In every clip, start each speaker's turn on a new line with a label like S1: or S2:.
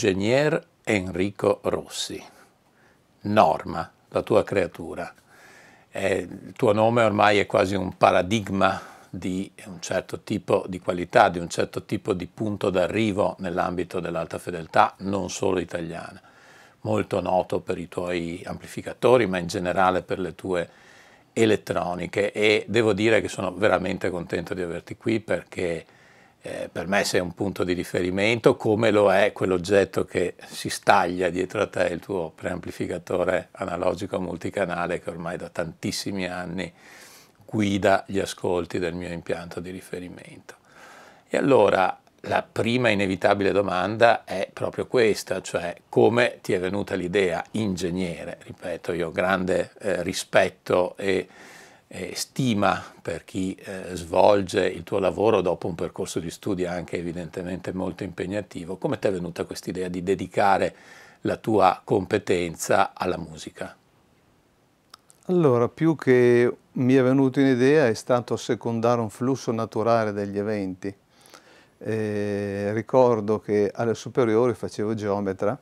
S1: Ingegner Enrico Rossi. Norma, la tua creatura. Eh, il tuo nome ormai è quasi un paradigma di un certo tipo di qualità, di un certo tipo di punto d'arrivo nell'ambito dell'alta fedeltà, non solo italiana. Molto noto per i tuoi amplificatori, ma in generale per le tue elettroniche e devo dire che sono veramente contento di averti qui perché eh, per me sei un punto di riferimento, come lo è quell'oggetto che si staglia dietro a te, il tuo preamplificatore analogico multicanale che ormai da tantissimi anni guida gli ascolti del mio impianto di riferimento. E allora la prima inevitabile domanda è proprio questa, cioè come ti è venuta l'idea, ingegnere, ripeto, io ho grande eh, rispetto e eh, stima per chi eh, svolge il tuo lavoro dopo un percorso di studi anche evidentemente molto impegnativo, come ti è venuta questa idea di dedicare la tua competenza alla musica?
S2: Allora, più che mi è venuta un'idea è stato secondare un flusso naturale degli eventi. Eh, ricordo che alle superiori facevo geometra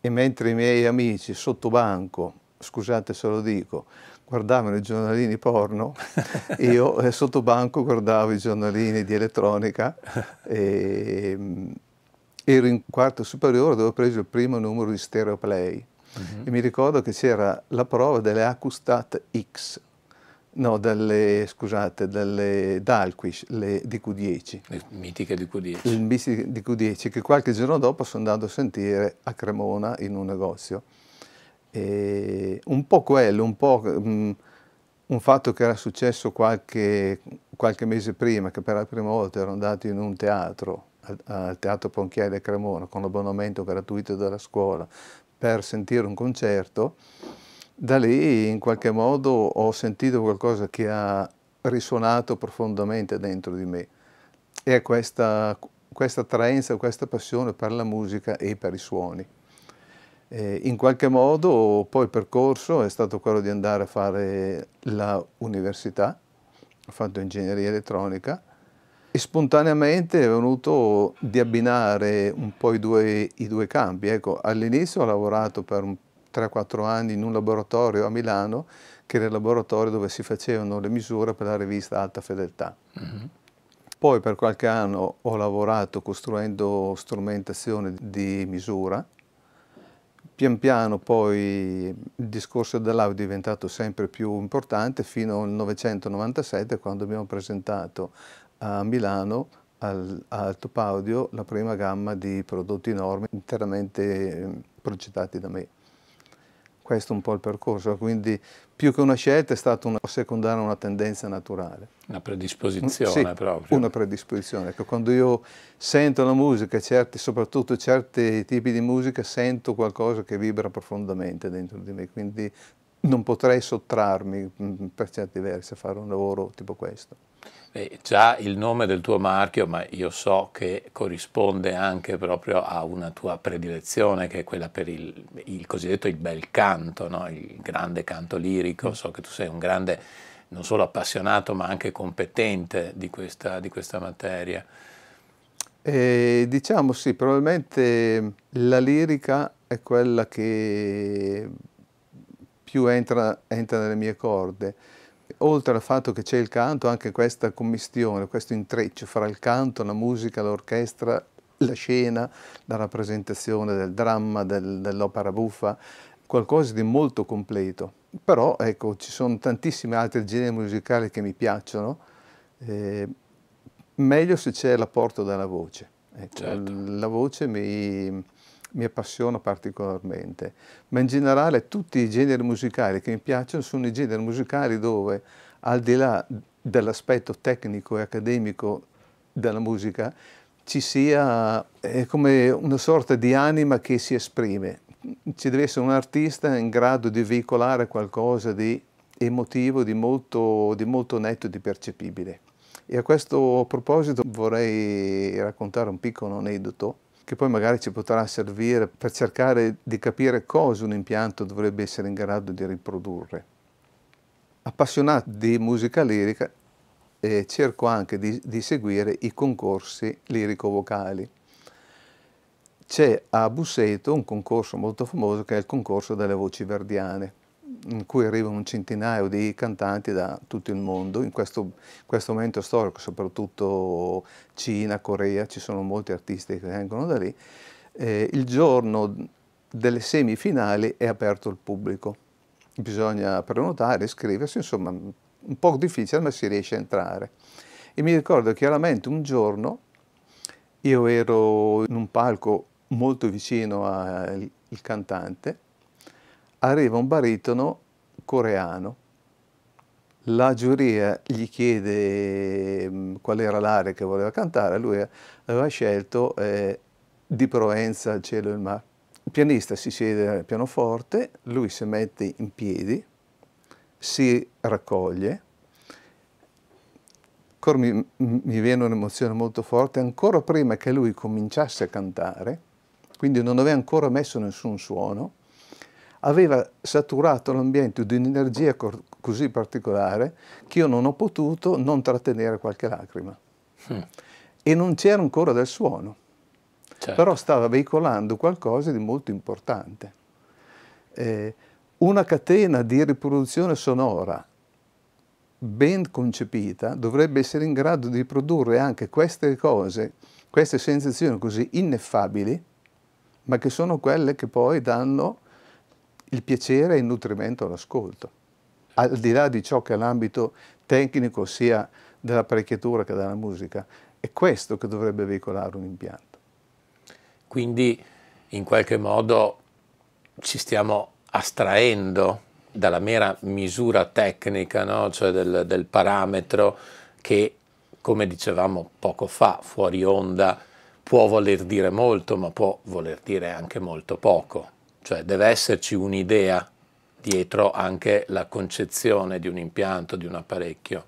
S2: e mentre i miei amici sotto banco, scusate se lo dico, guardavano i giornalini porno, io eh, sotto banco guardavo i giornalini di elettronica e mm, ero in quarto superiore dove ho preso il primo numero di Stereo Play uh -huh. e mi ricordo che c'era la prova delle Acustat X, no, delle, scusate, delle Dalquish, le DQ10.
S1: Le mitiche DQ10.
S2: Le mitiche DQ10 che qualche giorno dopo sono andato a sentire a Cremona in un negozio. E un po' quello, un po' um, un fatto che era successo qualche, qualche, mese prima, che per la prima volta ero andato in un teatro, al, Teatro Ponchielli a Cremona, con l'abbonamento gratuito della scuola, per sentire un concerto, da lì in qualche modo ho sentito qualcosa che ha risuonato profondamente dentro di me. E questa, questa attraenza, questa passione per la musica e per i suoni. Eh, in qualche modo poi il percorso è stato quello di andare a fare l'università, ho fatto ingegneria elettronica e spontaneamente è venuto di abbinare un po' i due, i due campi. Ecco, all'inizio ho lavorato per 3-4 anni in un laboratorio a Milano, che era il laboratorio dove si facevano le misure per la rivista Alta Fedeltà. Mm -hmm. Poi per qualche anno ho lavorato costruendo strumentazione di misura, Pian piano poi il discorso dell'audio è diventato sempre più importante fino al 1997 quando abbiamo presentato a Milano al, al Top Audio la prima gamma di prodotti enormi interamente ehm, progettati da me questo è un po' il percorso, quindi più che una scelta è stata una secondare una tendenza naturale.
S1: Una predisposizione
S2: sì,
S1: proprio.
S2: una predisposizione. Ecco, quando io sento la musica, certi, soprattutto certi tipi di musica, sento qualcosa che vibra profondamente dentro di me, quindi non potrei sottrarmi mm, per certi versi a fare un lavoro tipo questo.
S1: Beh, già il nome del tuo marchio, ma io so che corrisponde anche proprio a una tua predilezione, che è quella per il, il cosiddetto il bel canto, no? il grande canto lirico. So che tu sei un grande, non solo appassionato, ma anche competente di questa, di questa materia.
S2: Eh, diciamo sì, probabilmente la lirica è quella che più entra, entra nelle mie corde oltre al fatto che c'è il canto, anche questa commistione, questo intreccio fra il canto, la musica, l'orchestra, la scena, la rappresentazione del dramma, del, dell'opera buffa, qualcosa di molto completo. Però ecco, ci sono tantissimi altri generi musicali che mi piacciono, eh, meglio se c'è l'apporto della voce. Ecco, certo. La voce mi, mi appassiona particolarmente, ma in generale tutti i generi musicali che mi piacciono sono i generi musicali dove al di là dell'aspetto tecnico e accademico della musica ci sia come una sorta di anima che si esprime. Ci deve essere un artista in grado di veicolare qualcosa di emotivo, di molto, di molto netto e di percepibile. E a questo proposito vorrei raccontare un piccolo aneddoto che poi magari ci potrà servire per cercare di capire cosa un impianto dovrebbe essere in grado di riprodurre. Appassionato di musica lirica, eh, cerco anche di, di seguire i concorsi lirico-vocali. C'è a Busseto un concorso molto famoso che è il concorso delle voci verdiane in cui arrivano un centinaio di cantanti da tutto il mondo, in questo, in questo, momento storico, soprattutto Cina, Corea, ci sono molti artisti che vengono da lì, eh, il giorno delle semifinali è aperto al pubblico, bisogna prenotare, iscriversi, insomma un po' difficile ma si riesce a entrare. E mi ricordo chiaramente un giorno io ero in un palco molto vicino al cantante arriva un baritono coreano. La giuria gli chiede mm, qual era l'area che voleva cantare, lui aveva scelto eh, Di Provenza, il cielo e il mare. Il pianista si siede al pianoforte, lui si mette in piedi, si raccoglie, ancora mi, mi viene un'emozione molto forte, ancora prima che lui cominciasse a cantare, quindi non aveva ancora messo nessun suono, aveva saturato l'ambiente di un'energia così particolare che io non ho potuto non trattenere qualche lacrima. Mm. E non c'era ancora del suono, certo. però stava veicolando qualcosa di molto importante. Eh, una catena di riproduzione sonora ben concepita dovrebbe essere in grado di produrre anche queste cose, queste sensazioni così ineffabili, ma che sono quelle che poi danno il piacere e il nutrimento all'ascolto, al di là di ciò che l'ambito tecnico sia dell'apparecchiatura che della musica. È questo che dovrebbe veicolare un impianto.
S1: Quindi in qualche modo ci stiamo astraendo dalla mera misura tecnica, no? cioè del, del parametro che, come dicevamo poco fa, fuori onda, può voler dire molto, ma può voler dire anche molto poco. Cioè deve esserci un'idea dietro anche la concezione di un impianto, di un apparecchio.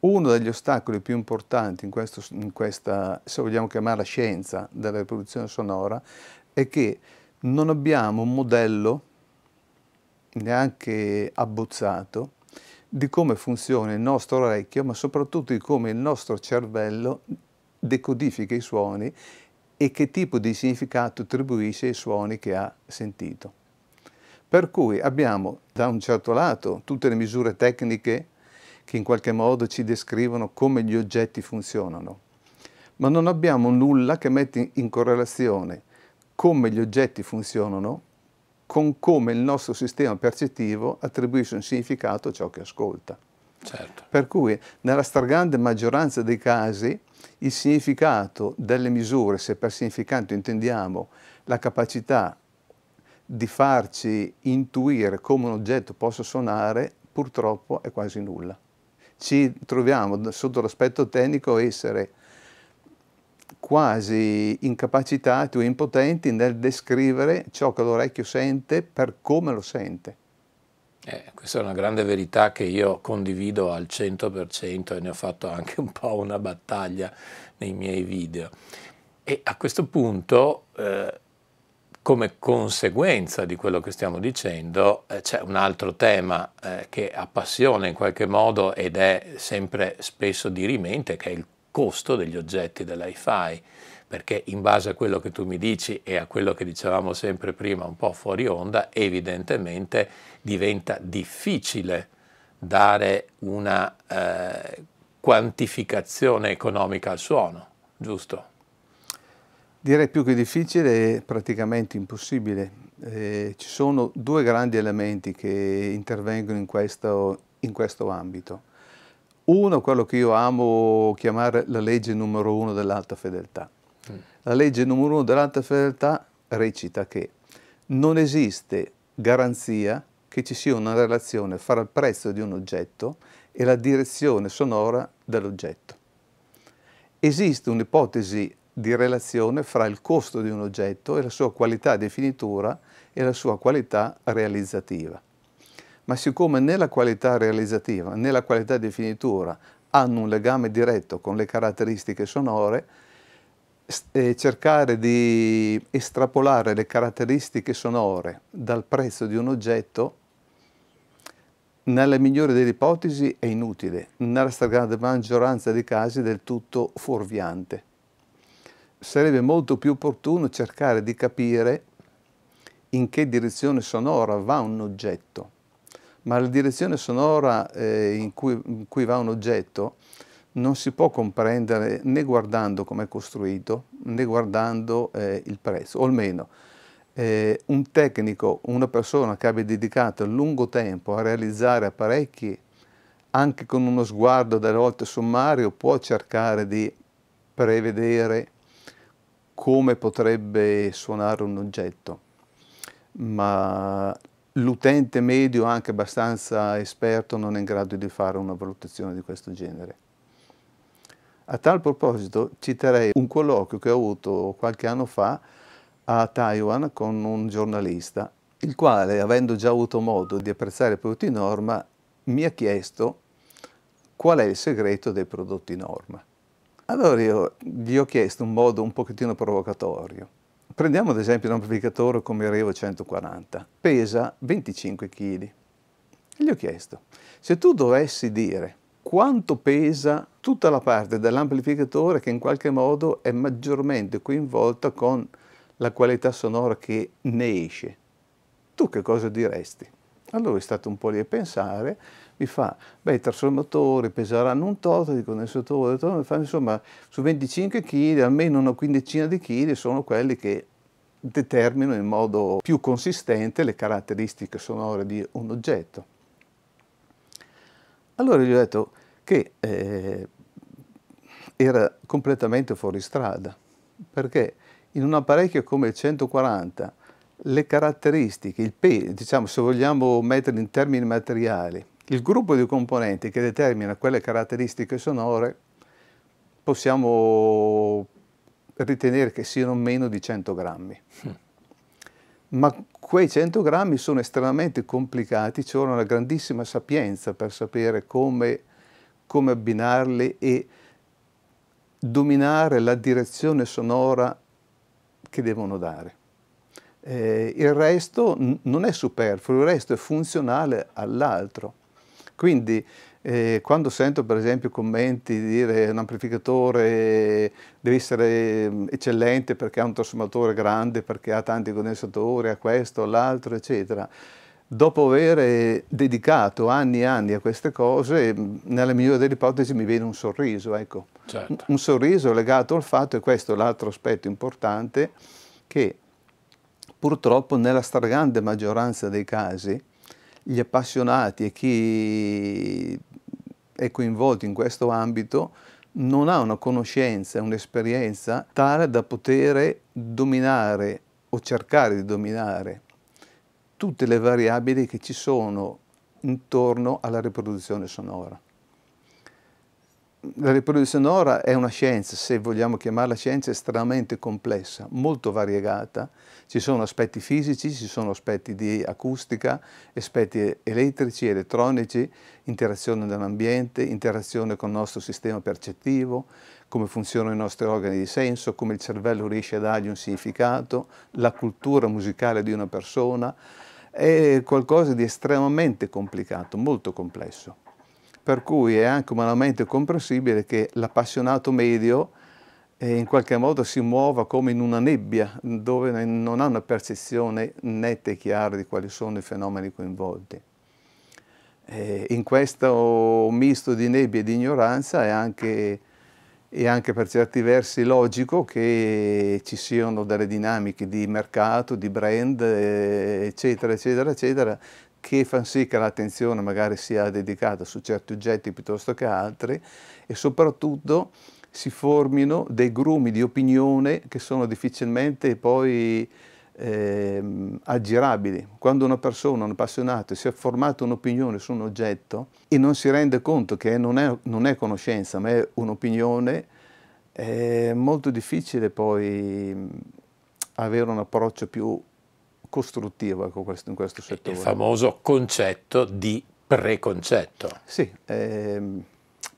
S2: Uno degli ostacoli più importanti in, questo, in questa, se vogliamo chiamarla scienza della riproduzione sonora, è che non abbiamo un modello neanche abbozzato di come funziona il nostro orecchio, ma soprattutto di come il nostro cervello decodifica i suoni e che tipo di significato attribuisce ai suoni che ha sentito. Per cui abbiamo da un certo lato tutte le misure tecniche che in qualche modo ci descrivono come gli oggetti funzionano, ma non abbiamo nulla che mette in correlazione come gli oggetti funzionano con come il nostro sistema percettivo attribuisce un significato a ciò che ascolta. Certo. Per cui nella stragrande maggioranza dei casi il significato delle misure, se per significato intendiamo la capacità di farci intuire come un oggetto possa suonare, purtroppo è quasi nulla. Ci troviamo sotto l'aspetto tecnico a essere quasi incapacitati o impotenti nel descrivere ciò che l'orecchio sente per come lo sente.
S1: Eh, questa è una grande verità che io condivido al 100% e ne ho fatto anche un po' una battaglia nei miei video. E a questo punto, eh, come conseguenza di quello che stiamo dicendo, eh, c'è un altro tema eh, che appassiona in qualche modo ed è sempre spesso di rimente, che è il costo degli oggetti dell'hi-fi perché in base a quello che tu mi dici e a quello che dicevamo sempre prima un po' fuori onda, evidentemente diventa difficile dare una eh, quantificazione economica al suono, giusto?
S2: Direi più che difficile è praticamente impossibile. Eh, ci sono due grandi elementi che intervengono in questo, in questo ambito. Uno, quello che io amo chiamare la legge numero uno dell'alta fedeltà la legge numero uno dell'alta fedeltà recita che non esiste garanzia che ci sia una relazione fra il prezzo di un oggetto e la direzione sonora dell'oggetto. Esiste un'ipotesi di relazione fra il costo di un oggetto e la sua qualità di finitura e la sua qualità realizzativa. Ma siccome né la qualità realizzativa né la qualità di finitura hanno un legame diretto con le caratteristiche sonore, eh, cercare di estrapolare le caratteristiche sonore dal prezzo di un oggetto nella migliore delle ipotesi è inutile, nella stragrande maggioranza dei casi del tutto fuorviante. Sarebbe molto più opportuno cercare di capire in che direzione sonora va un oggetto, ma la direzione sonora eh, in, cui, in cui va un oggetto non si può comprendere né guardando come è costruito né guardando eh, il prezzo, o almeno eh, un tecnico, una persona che abbia dedicato lungo tempo a realizzare apparecchi, anche con uno sguardo delle volte sommario, può cercare di prevedere come potrebbe suonare un oggetto, ma l'utente medio, anche abbastanza esperto, non è in grado di fare una valutazione di questo genere. A tal proposito citerei un colloquio che ho avuto qualche anno fa a Taiwan con un giornalista, il quale, avendo già avuto modo di apprezzare i prodotti norma, mi ha chiesto qual è il segreto dei prodotti norma. Allora io gli ho chiesto un modo un pochettino provocatorio. Prendiamo ad esempio un amplificatore come Revo 140, pesa 25 kg. Gli ho chiesto, se tu dovessi dire quanto pesa tutta la parte dell'amplificatore che in qualche modo è maggiormente coinvolta con la qualità sonora che ne esce. Tu che cosa diresti? Allora è stato un po' lì a pensare, mi fa, beh i trasformatori peseranno un tot, i condensatori, insomma su 25 kg almeno una quindicina di chili sono quelli che determinano in modo più consistente le caratteristiche sonore di un oggetto. Allora gli ho detto che eh, era completamente fuori strada, perché in un apparecchio come il 140 le caratteristiche, il peso, diciamo se vogliamo mettere in termini materiali, il gruppo di componenti che determina quelle caratteristiche sonore possiamo ritenere che siano meno di 100 grammi. Mm. Ma quei 100 grammi sono estremamente complicati, ci vuole una grandissima sapienza per sapere come, come abbinarli e dominare la direzione sonora che devono dare. Eh, il resto non è superfluo, il resto è funzionale all'altro. Quindi eh, quando sento per esempio commenti di dire un amplificatore deve essere eccellente perché ha un trasformatore grande, perché ha tanti condensatori, ha questo, l'altro, eccetera, dopo aver dedicato anni e anni a queste cose, nella migliore delle ipotesi mi viene un sorriso, ecco. Certo. Un sorriso legato al fatto, e questo è l'altro aspetto importante, che purtroppo nella stragrande maggioranza dei casi gli appassionati e chi è coinvolto in questo ambito non ha una conoscenza, un'esperienza tale da poter dominare o cercare di dominare tutte le variabili che ci sono intorno alla riproduzione sonora la riproduzione sonora è una scienza, se vogliamo chiamarla scienza, estremamente complessa, molto variegata. Ci sono aspetti fisici, ci sono aspetti di acustica, aspetti elettrici, elettronici, interazione nell'ambiente, interazione con il nostro sistema percettivo, come funzionano i nostri organi di senso, come il cervello riesce a dargli un significato, la cultura musicale di una persona. È qualcosa di estremamente complicato, molto complesso per cui è anche umanamente comprensibile che l'appassionato medio eh, in qualche modo si muova come in una nebbia, dove non ha una percezione netta e chiara di quali sono i fenomeni coinvolti. Eh, in questo misto di nebbia e di ignoranza è anche, è anche per certi versi logico che ci siano delle dinamiche di mercato, di brand, eh, eccetera, eccetera, eccetera, che fanno sì che l'attenzione magari sia dedicata su certi oggetti piuttosto che altri e soprattutto si formino dei grumi di opinione che sono difficilmente poi eh, aggirabili. Quando una persona, un appassionato, si è formato un'opinione su un oggetto e non si rende conto che non è, non è conoscenza, ma è un'opinione, è molto difficile poi avere un approccio più costruttivo ecco, in questo settore.
S1: Il famoso concetto di preconcetto.
S2: Sì, ehm,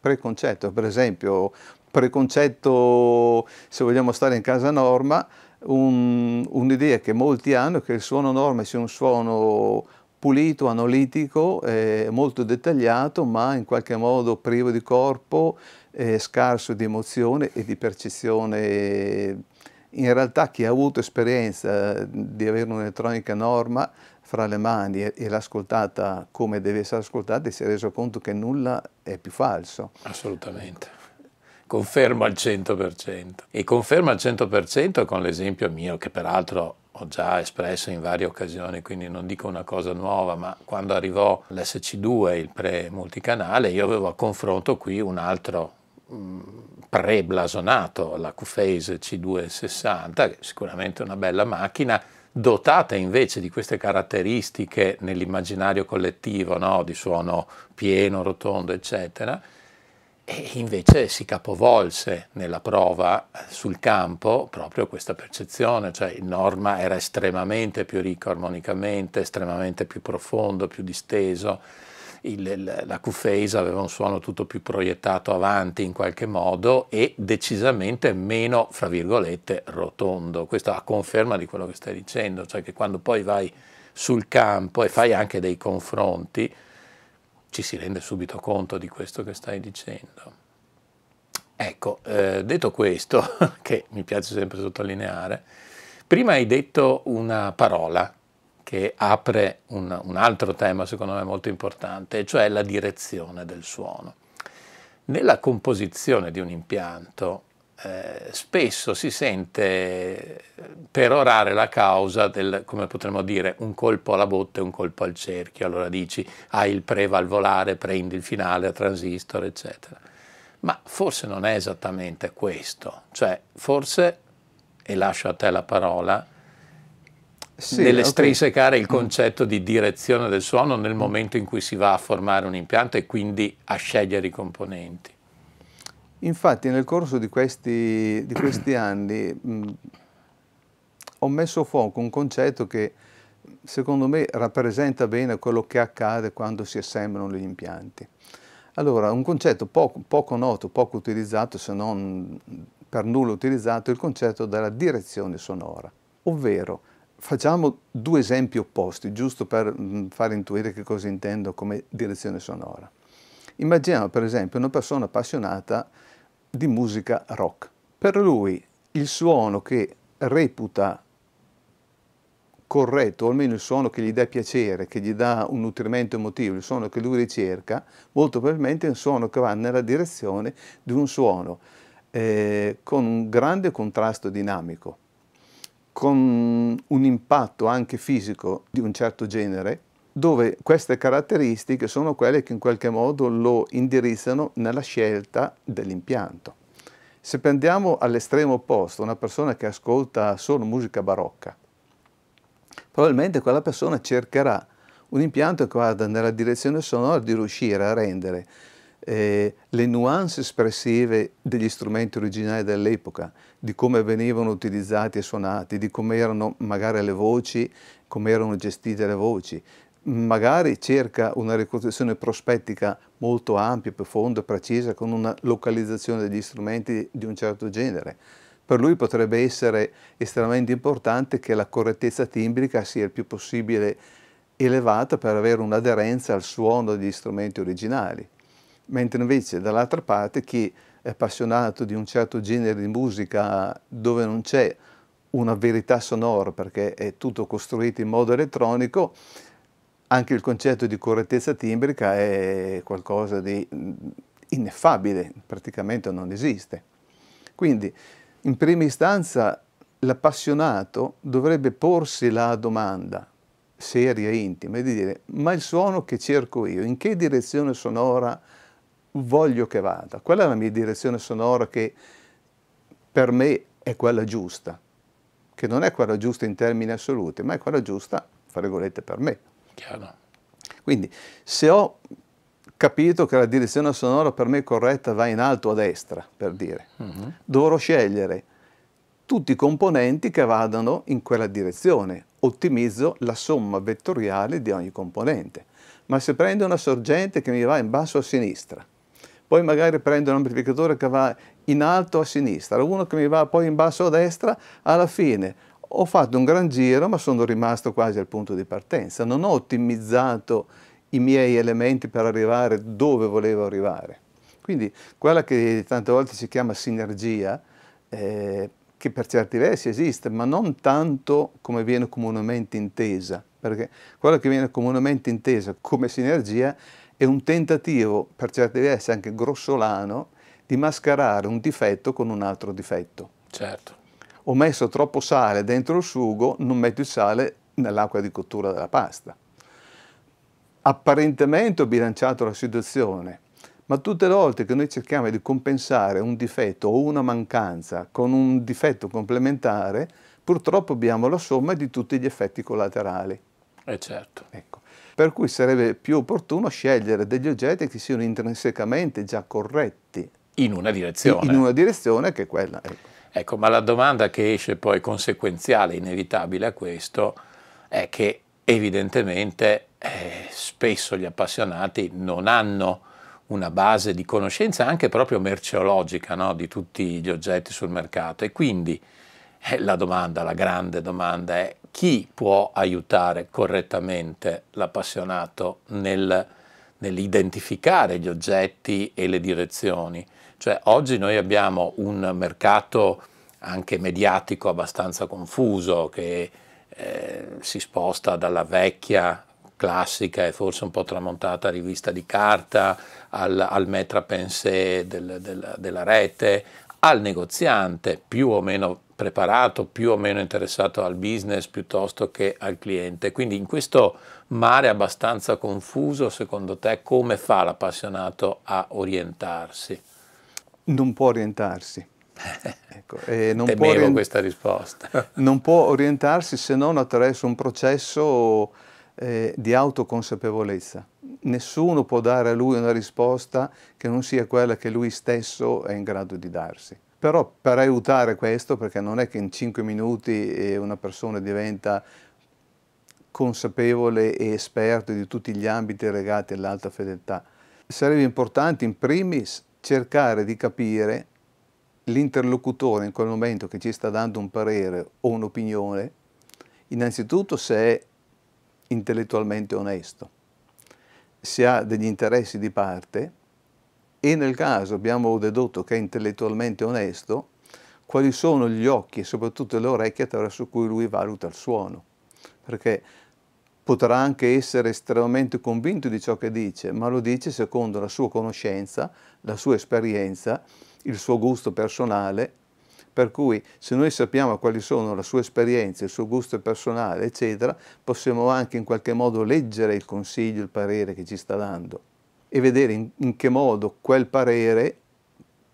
S2: preconcetto, per esempio, preconcetto, se vogliamo stare in casa norma, un, un'idea che molti hanno è che il suono norma sia un suono pulito, analitico, eh, molto dettagliato, ma in qualche modo privo di corpo, eh, scarso di emozione e di percezione. In realtà chi ha avuto esperienza di avere un'elettronica norma fra le mani e, e l'ha ascoltata come deve essere ascoltata si è reso conto che nulla è più falso.
S1: Assolutamente confermo al 100%. E confermo al 100% con l'esempio mio, che peraltro ho già espresso in varie occasioni, quindi non dico una cosa nuova, ma quando arrivò l'SC2, il pre-multicanale, io avevo a confronto qui un altro mm, pre-blasonato, la Q-Phase C260, che è sicuramente una bella macchina, dotata invece di queste caratteristiche nell'immaginario collettivo, no? di suono pieno, rotondo, eccetera, e invece si capovolse nella prova eh, sul campo proprio questa percezione, cioè il Norma era estremamente più ricco armonicamente, estremamente più profondo, più disteso, il, la Q-Phase aveva un suono tutto più proiettato avanti in qualche modo e decisamente meno, fra virgolette, rotondo. Questa a conferma di quello che stai dicendo, cioè che quando poi vai sul campo e fai anche dei confronti, ci si rende subito conto di questo che stai dicendo. Ecco, eh, detto questo, che mi piace sempre sottolineare, prima hai detto una parola che apre un, un altro tema secondo me molto importante, cioè la direzione del suono. Nella composizione di un impianto eh, spesso si sente perorare la causa del, come potremmo dire, un colpo alla botte e un colpo al cerchio. Allora dici, hai il prevalvolare, prendi il finale a transistor, eccetera. Ma forse non è esattamente questo. Cioè, forse, e lascio a te la parola, sì, nell'estrinsecare okay. il mm. concetto di direzione del suono nel momento in cui si va a formare un impianto e quindi a scegliere i componenti.
S2: Infatti nel corso di questi, di questi anni mh, ho messo a fuoco un concetto che secondo me rappresenta bene quello che accade quando si assemblano gli impianti. Allora, un concetto poco, poco noto, poco utilizzato, se non per nulla utilizzato, è il concetto della direzione sonora, ovvero facciamo due esempi opposti, giusto per far intuire che cosa intendo come direzione sonora. Immaginiamo per esempio una persona appassionata di musica rock. Per lui il suono che reputa corretto, o almeno il suono che gli dà piacere, che gli dà un nutrimento emotivo, il suono che lui ricerca, molto probabilmente è un suono che va nella direzione di un suono eh, con un grande contrasto dinamico, con un impatto anche fisico di un certo genere, dove queste caratteristiche sono quelle che in qualche modo lo indirizzano nella scelta dell'impianto. Se prendiamo all'estremo opposto una persona che ascolta solo musica barocca, probabilmente quella persona cercherà un impianto che vada nella direzione sonora di riuscire a rendere eh, le nuance espressive degli strumenti originali dell'epoca, di come venivano utilizzati e suonati, di come erano magari le voci, come erano gestite le voci, magari cerca una ricostruzione prospettica molto ampia, profonda, precisa, con una localizzazione degli strumenti di un certo genere. Per lui potrebbe essere estremamente importante che la correttezza timbrica sia il più possibile elevata per avere un'aderenza al suono degli strumenti originali. Mentre invece dall'altra parte chi è appassionato di un certo genere di musica dove non c'è una verità sonora perché è tutto costruito in modo elettronico, anche il concetto di correttezza timbrica è qualcosa di ineffabile, praticamente non esiste. Quindi, in prima istanza, l'appassionato dovrebbe porsi la domanda seria e intima di dire ma il suono che cerco io, in che direzione sonora voglio che vada? Qual è la mia direzione sonora che per me è quella giusta? che non è quella giusta in termini assoluti, ma è quella giusta, fra virgolette, per me.
S1: Chiaro.
S2: Quindi se ho capito che la direzione sonora per me corretta va in alto a destra, per dire, mm-hmm. dovrò scegliere tutti i componenti che vadano in quella direzione. Ottimizzo la somma vettoriale di ogni componente. Ma se prendo una sorgente che mi va in basso a sinistra, poi magari prendo un amplificatore che va in alto a sinistra, uno che mi va poi in basso a destra, alla fine ho fatto un gran giro ma sono rimasto quasi al punto di partenza, non ho ottimizzato i miei elementi per arrivare dove volevo arrivare. Quindi quella che tante volte si chiama sinergia, eh, che per certi versi esiste, ma non tanto come viene comunemente intesa, perché quella che viene comunemente intesa come sinergia è un tentativo, per certi versi anche grossolano, di mascherare un difetto con un altro difetto.
S1: Certo.
S2: Ho messo troppo sale dentro il sugo, non metto il sale nell'acqua di cottura della pasta. Apparentemente ho bilanciato la situazione, ma tutte le volte che noi cerchiamo di compensare un difetto o una mancanza con un difetto complementare, purtroppo abbiamo la somma di tutti gli effetti collaterali.
S1: Eh certo.
S2: Ecco. Per cui sarebbe più opportuno scegliere degli oggetti che siano intrinsecamente già corretti.
S1: In una direzione.
S2: In una direzione che è quella.
S1: Ecco. Ecco, ma la domanda che esce poi conseguenziale, inevitabile a questo, è che evidentemente eh, spesso gli appassionati non hanno una base di conoscenza anche proprio merceologica no? di tutti gli oggetti sul mercato e quindi eh, la domanda, la grande domanda è chi può aiutare correttamente l'appassionato nel, nell'identificare gli oggetti e le direzioni? Cioè oggi noi abbiamo un mercato anche mediatico abbastanza confuso che eh, si sposta dalla vecchia classica e forse un po' tramontata rivista di carta, al, al maître pensée del, del, della rete, al negoziante più o meno preparato, più o meno interessato al business piuttosto che al cliente. Quindi in questo mare abbastanza confuso, secondo te, come fa l'appassionato a orientarsi?
S2: Non può orientarsi.
S1: ecco, non Temevo può questa risposta.
S2: non può orientarsi se non attraverso un processo eh, di autoconsapevolezza. Nessuno può dare a lui una risposta che non sia quella che lui stesso è in grado di darsi. Però per aiutare questo, perché non è che in cinque minuti una persona diventa consapevole e esperto di tutti gli ambiti legati all'alta fedeltà, sarebbe importante in primis cercare di capire l'interlocutore in quel momento che ci sta dando un parere o un'opinione, innanzitutto se è intellettualmente onesto, se ha degli interessi di parte e nel caso abbiamo dedotto che è intellettualmente onesto, quali sono gli occhi e soprattutto le orecchie attraverso cui lui valuta il suono. Perché potrà anche essere estremamente convinto di ciò che dice, ma lo dice secondo la sua conoscenza, la sua esperienza, il suo gusto personale per cui se noi sappiamo quali sono la sua esperienza, il suo gusto personale, eccetera, possiamo anche in qualche modo leggere il consiglio, il parere che ci sta dando e vedere in, in che modo quel parere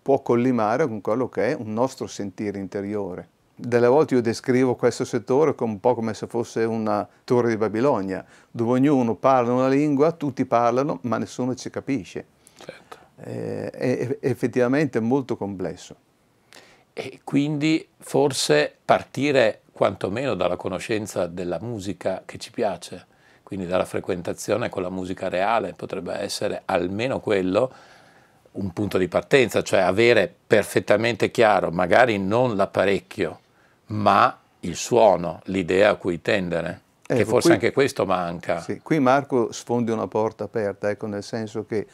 S2: può collimare con quello che è un nostro sentire interiore. Delle volte io descrivo questo settore un po' come se fosse una torre di Babilonia, dove ognuno parla una lingua, tutti parlano, ma nessuno ci capisce.
S1: Certo.
S2: Eh, è effettivamente molto complesso
S1: e quindi forse partire quantomeno dalla conoscenza della musica che ci piace, quindi dalla frequentazione con la musica reale, potrebbe essere almeno quello un punto di partenza, cioè avere perfettamente chiaro magari non l'apparecchio, ma il suono, l'idea a cui tendere. Ecco, che forse qui, anche questo manca.
S2: Sì, qui Marco sfondi una porta aperta, ecco, nel senso che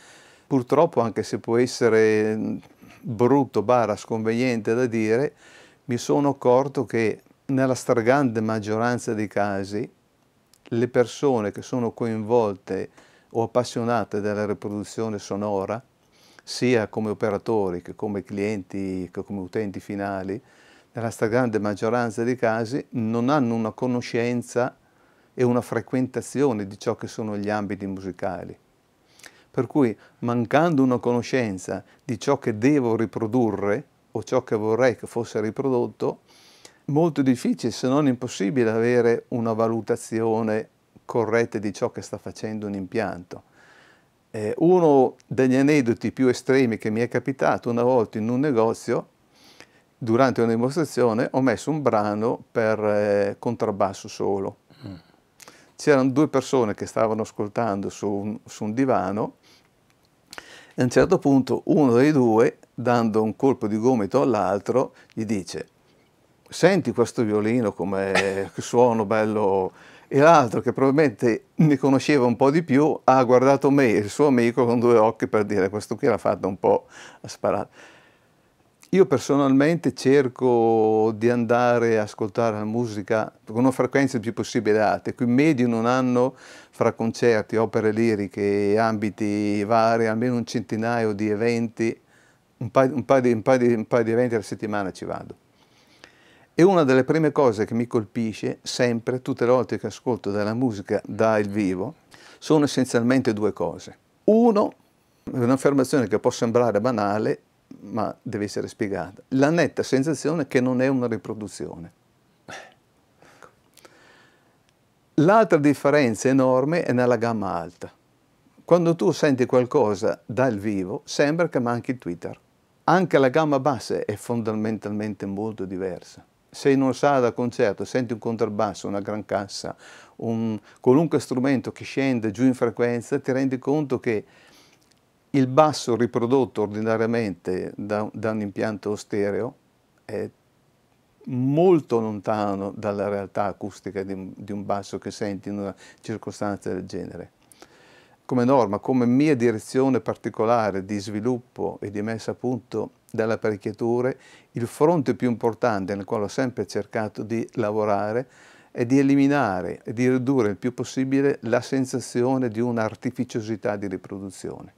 S2: purtroppo anche se può essere brutto, barra sconveniente da dire, mi sono accorto che nella stragrande maggioranza dei casi le persone che sono coinvolte o appassionate della riproduzione sonora, sia come operatori che come clienti, che come utenti finali, nella stragrande maggioranza dei casi non hanno una conoscenza e una frequentazione di ciò che sono gli ambiti musicali. Per cui mancando una conoscenza di ciò che devo riprodurre o ciò che vorrei che fosse riprodotto, molto difficile, se non impossibile, avere una valutazione corretta di ciò che sta facendo un impianto. Eh, uno degli aneddoti più estremi che mi è capitato una volta in un negozio, durante una dimostrazione, ho messo un brano per eh, contrabbasso solo. Mm. C'erano due persone che stavano ascoltando su un, su un divano e a un certo punto uno dei due, dando un colpo di gomito all'altro, gli dice senti questo violino come suono bello e l'altro che probabilmente mi conosceva un po' di più ha guardato me e il suo amico con due occhi per dire questo qui l'ha fatto un po' a sparare. Io personalmente cerco di andare a ascoltare la musica con una frequenza il più possibile alta. Qui medio in un anno fra concerti, opere liriche, ambiti vari, almeno un centinaio di eventi, un paio, un paio, di, un paio, di, un paio di eventi alla settimana ci vado. E una delle prime cose che mi colpisce sempre, tutte le volte che ascolto della musica dal vivo, sono essenzialmente due cose. Uno, un'affermazione che può sembrare banale, ma deve essere spiegata. La netta sensazione che non è una riproduzione. L'altra differenza enorme è nella gamma alta. Quando tu senti qualcosa dal vivo, sembra che manchi il Twitter. Anche la gamma bassa è fondamentalmente molto diversa se in una sala da concerto senti un contrabbasso, una gran cassa, un, qualunque strumento che scende giù in frequenza, ti rendi conto che il basso riprodotto ordinariamente da, da un impianto stereo è molto lontano dalla realtà acustica di, di un basso che senti in una circostanza del genere come norma, come mia direzione particolare di sviluppo e di messa a punto delle apparecchiature, il fronte più importante nel quale ho sempre cercato di lavorare è di eliminare e di ridurre il più possibile la sensazione di un'artificiosità di riproduzione.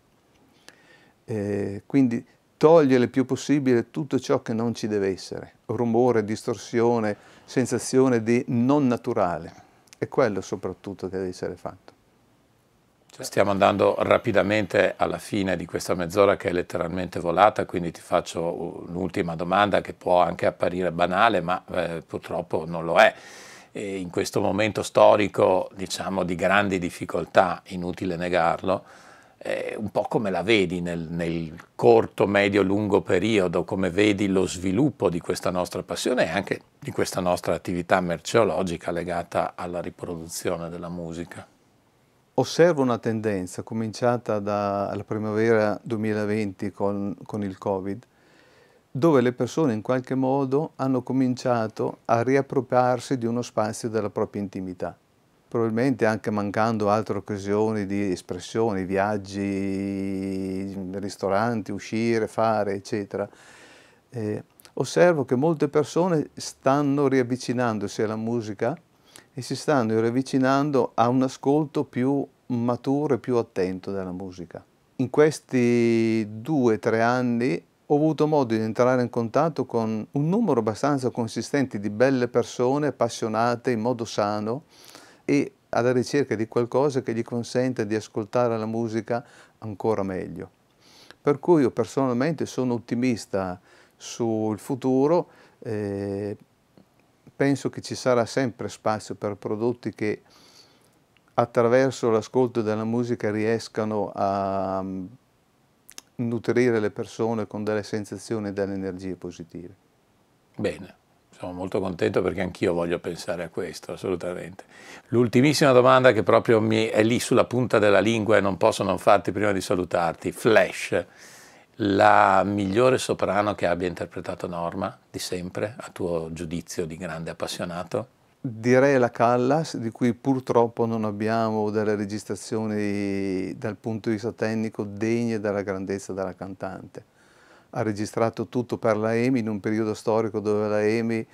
S2: Eh, quindi togliere il più possibile tutto ciò che non ci deve essere, rumore, distorsione, sensazione di non naturale. È quello soprattutto che deve essere fatto.
S1: Stiamo andando rapidamente alla fine di questa mezz'ora che è letteralmente volata, quindi ti faccio un'ultima domanda che può anche apparire banale, ma eh, purtroppo non lo è. E in questo momento storico, diciamo, di grandi difficoltà, inutile negarlo, eh, un po' come la vedi nel, nel corto, medio, lungo periodo, come vedi lo sviluppo di questa nostra passione e anche di questa nostra attività merceologica legata alla riproduzione della musica?
S2: Osservo una tendenza cominciata dalla primavera 2020 con, con, il Covid, dove le persone in qualche modo hanno cominciato a riappropriarsi di uno spazio della propria intimità, probabilmente anche mancando altre occasioni di espressione, viaggi, ristoranti, uscire, fare, eccetera. Eh, osservo che molte persone stanno riavvicinandosi alla musica e si stanno riavvicinando a un ascolto più maturo e più attento della musica. In questi due o tre anni ho avuto modo di entrare in contatto con un numero abbastanza consistente di belle persone appassionate in modo sano e alla ricerca di qualcosa che gli consenta di ascoltare la musica ancora meglio. Per cui io personalmente sono ottimista sul futuro, eh, penso che ci sarà sempre spazio per prodotti che attraverso l'ascolto della musica riescano a mm, nutrire le persone con delle sensazioni e delle energie positive.
S1: Bene, sono molto contento perché anch'io voglio pensare a questo, assolutamente. L'ultimissima domanda che proprio mi è lì sulla punta della lingua e non posso non farti prima di salutarti. Flash, la migliore soprano che abbia interpretato Norma di sempre, a tuo giudizio di grande appassionato?
S2: Direi la Callas, di cui purtroppo non abbiamo delle registrazioni dal punto di vista tecnico degne della grandezza della cantante. Ha registrato tutto per la EMI in un periodo storico dove la EMI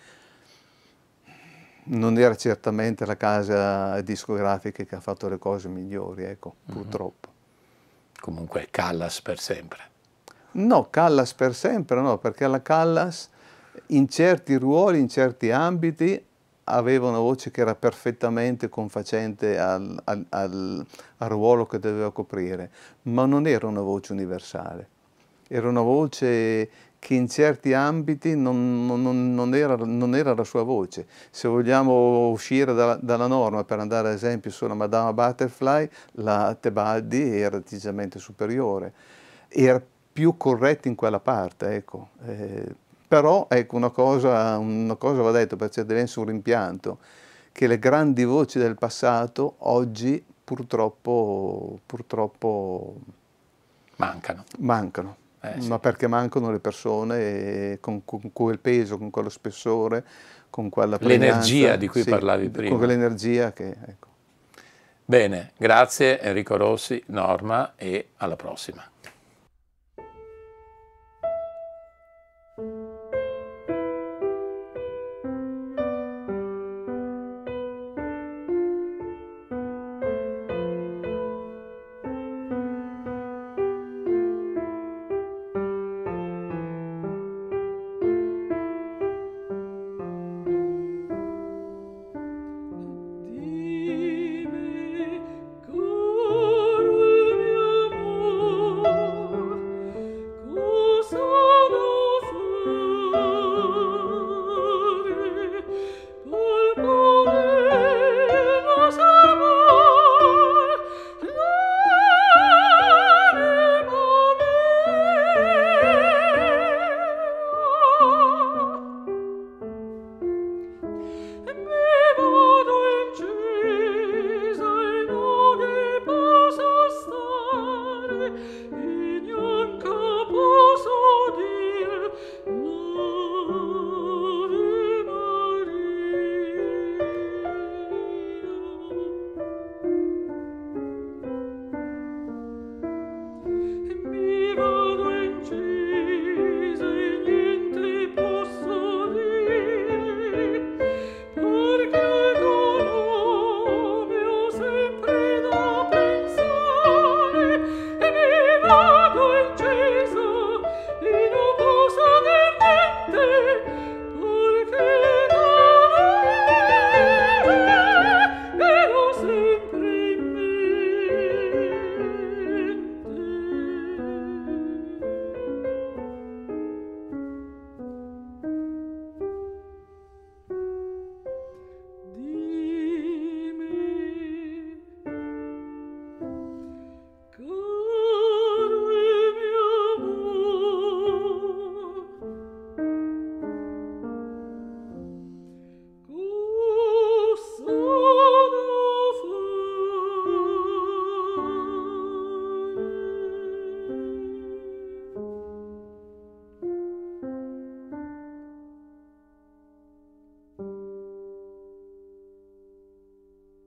S2: non era certamente la casa discografica che ha fatto le cose migliori, ecco, mm -hmm. purtroppo.
S1: Comunque Callas per sempre.
S2: No, Callas per sempre no, perché la Callas in certi ruoli, in certi ambiti, aveva una voce che era perfettamente confacente al, al, al, al, ruolo che doveva coprire, ma non era una voce universale, era una voce che in certi ambiti non, non, non, era, non, era, la sua voce. Se vogliamo uscire da, dalla norma, per andare ad esempio sulla Madama Butterfly, la Tebaldi era decisamente superiore, era più corretta in quella parte, ecco. Eh, però ecco, una, cosa, una cosa va detto per certi versi un rimpianto, che le grandi voci del passato oggi purtroppo, purtroppo
S1: mancano.
S2: mancano. Eh, sì. ma perché mancano le persone con, con, quel peso, con quello spessore, con quella
S1: L'energia di cui
S2: sì,
S1: parlavi prima.
S2: Con quell'energia che... Ecco.
S1: Bene, grazie Enrico Rossi, Norma e alla prossima.